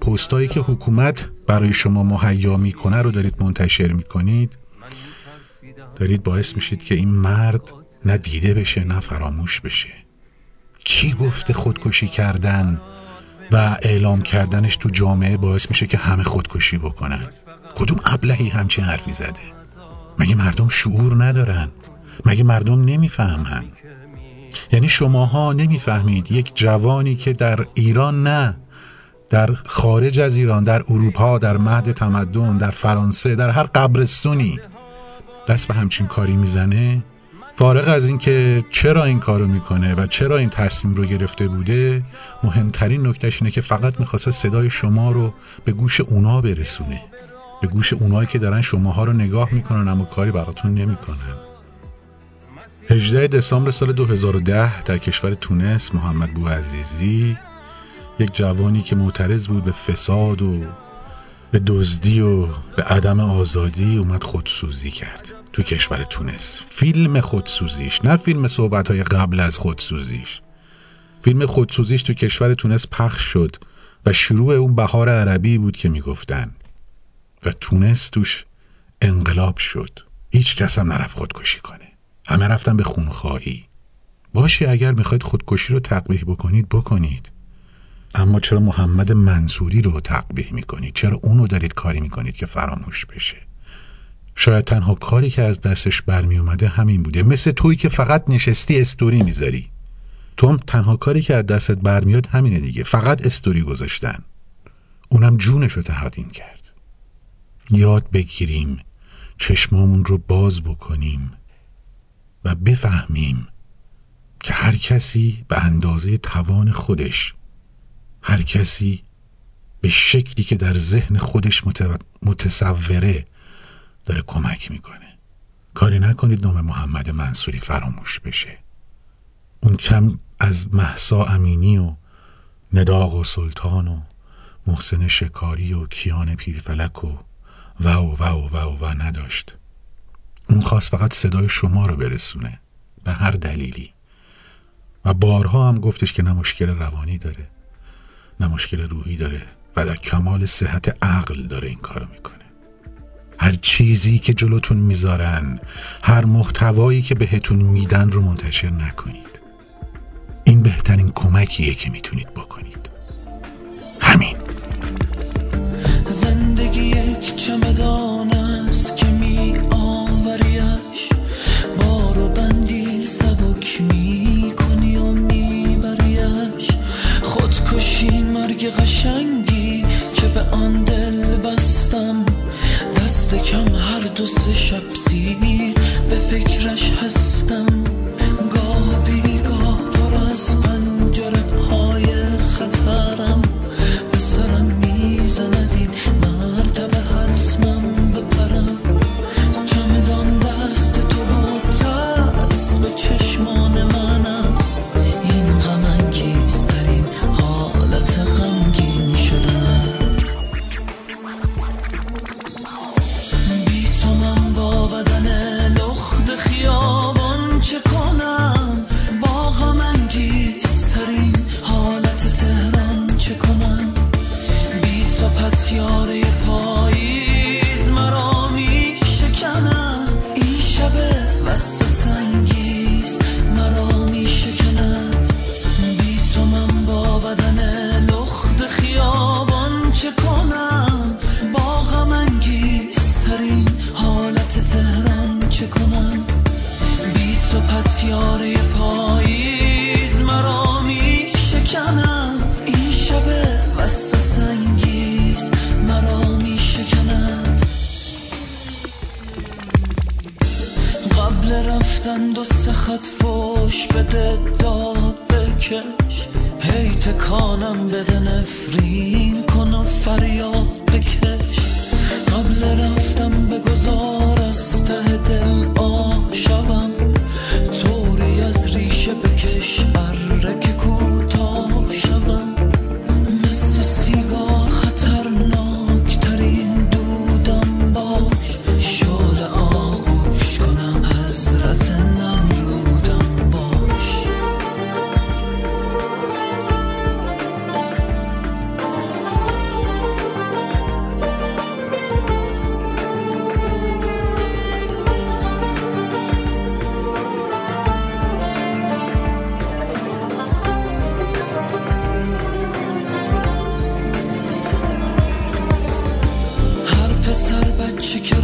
پستایی که حکومت برای شما مهیا می‌کنه رو دارید منتشر می‌کنید. دارید باعث میشید که این مرد نه دیده بشه نه فراموش بشه. کی گفته خودکشی کردن؟ و اعلام کردنش تو جامعه باعث میشه که همه خودکشی بکنن. کدوم ابلهی همچین حرفی زده؟ مگه مردم شعور ندارن؟ مگه مردم نمی‌فهمن؟ یعنی شماها نمی‌فهمید یک جوانی که در ایران نه در خارج از ایران در اروپا در مهد تمدن در فرانسه در هر قبرستونی. دست به همچین کاری می‌زنه؟ فارغ از اینکه چرا این کارو می‌کنه و چرا این تصمیم رو گرفته بوده مهمترین نکتهش اینه که فقط می‌خواسته صدای شما رو به گوش اونا برسونه. به گوش اونایی که دارن شماها رو نگاه می‌کنن اما کاری براتون نمی‌کنن. 18 دسامبر سال 2010 در کشور تونس محمد بوعزیزی یک جوانی که معترض بود به فساد و به دزدی و به عدم آزادی اومد خودسوزی کرد. تو کشور تونس. فیلم خودسوزیش نه فیلم صحبت های قبل از خودسوزیش. فیلم خودسوزیش تو کشور تونس پخش شد و شروع اون بهار عربی بود که می‌گفتن. و تونس توش انقلاب شد. هیچ کس هم نرفت خودکشی کنه. همه رفتن به خونخواهی. باشه اگر می‌خواید خودکشی رو تقبیح بکنید بکنید. اما چرا محمد منصوری رو تقبیح می‌کنید؟ چرا اونو دارید کاری می‌کنید که فراموش بشه؟ شاید تنها کاری که از دستش برمی اومده همین بوده. مثل توی که فقط نشستی استوری می‌ذاری. تو هم تنها کاری که از دستت برمیاد همینه دیگه. فقط استوری گذاشتن. اونم جونش رو تهدیم کرد. یاد بگیریم چشمامون رو باز بکنیم و بفهمیم که هر کسی به اندازه توان خودش هر کسی به شکلی که در ذهن خودش متصوره داره کمک می‌کنه. کاری نکنید نام محمد منصوری فراموش بشه. اون کم از محسا امینی و نداغ و سلطان و محسن شکاری و کیان پیرفلک و و و و و و, و نداشت. اون خواست فقط صدای شما رو برسونه به هر دلیلی. و بارها هم گفتش که نه مشکل روانی داره نه مشکل روحی داره و در کمال صحت عقل داره این کارو می‌کنه. هر چیزی که جلوتون می‌ذارن هر محتوایی که بهتون میدن رو منتشر نکنید. این بهترین کمکیه که می‌تونید بکنید. همین. زندگی یک چمدان است که می آوریش بار و بندی سبک می کنی و می بریش خودکشی مرگ قشنگی که به آن دل دست کم هر دو سه شب زیر به فکرش هستم. گاه بچه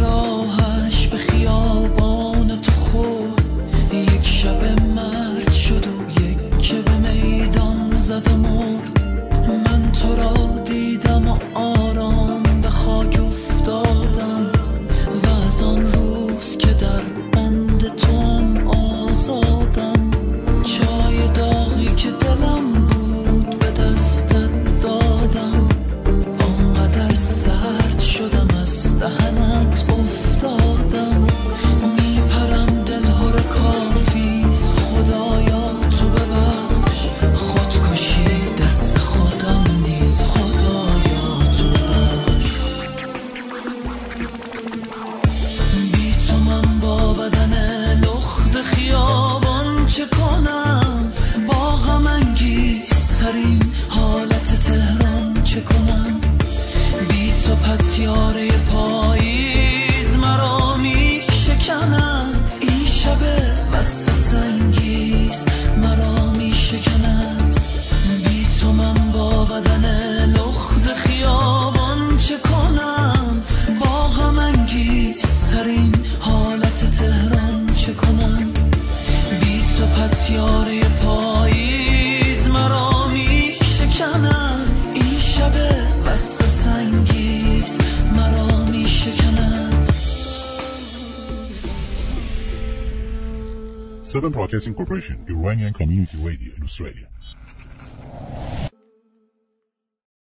Corporation, Iranian Community Radio in Australia.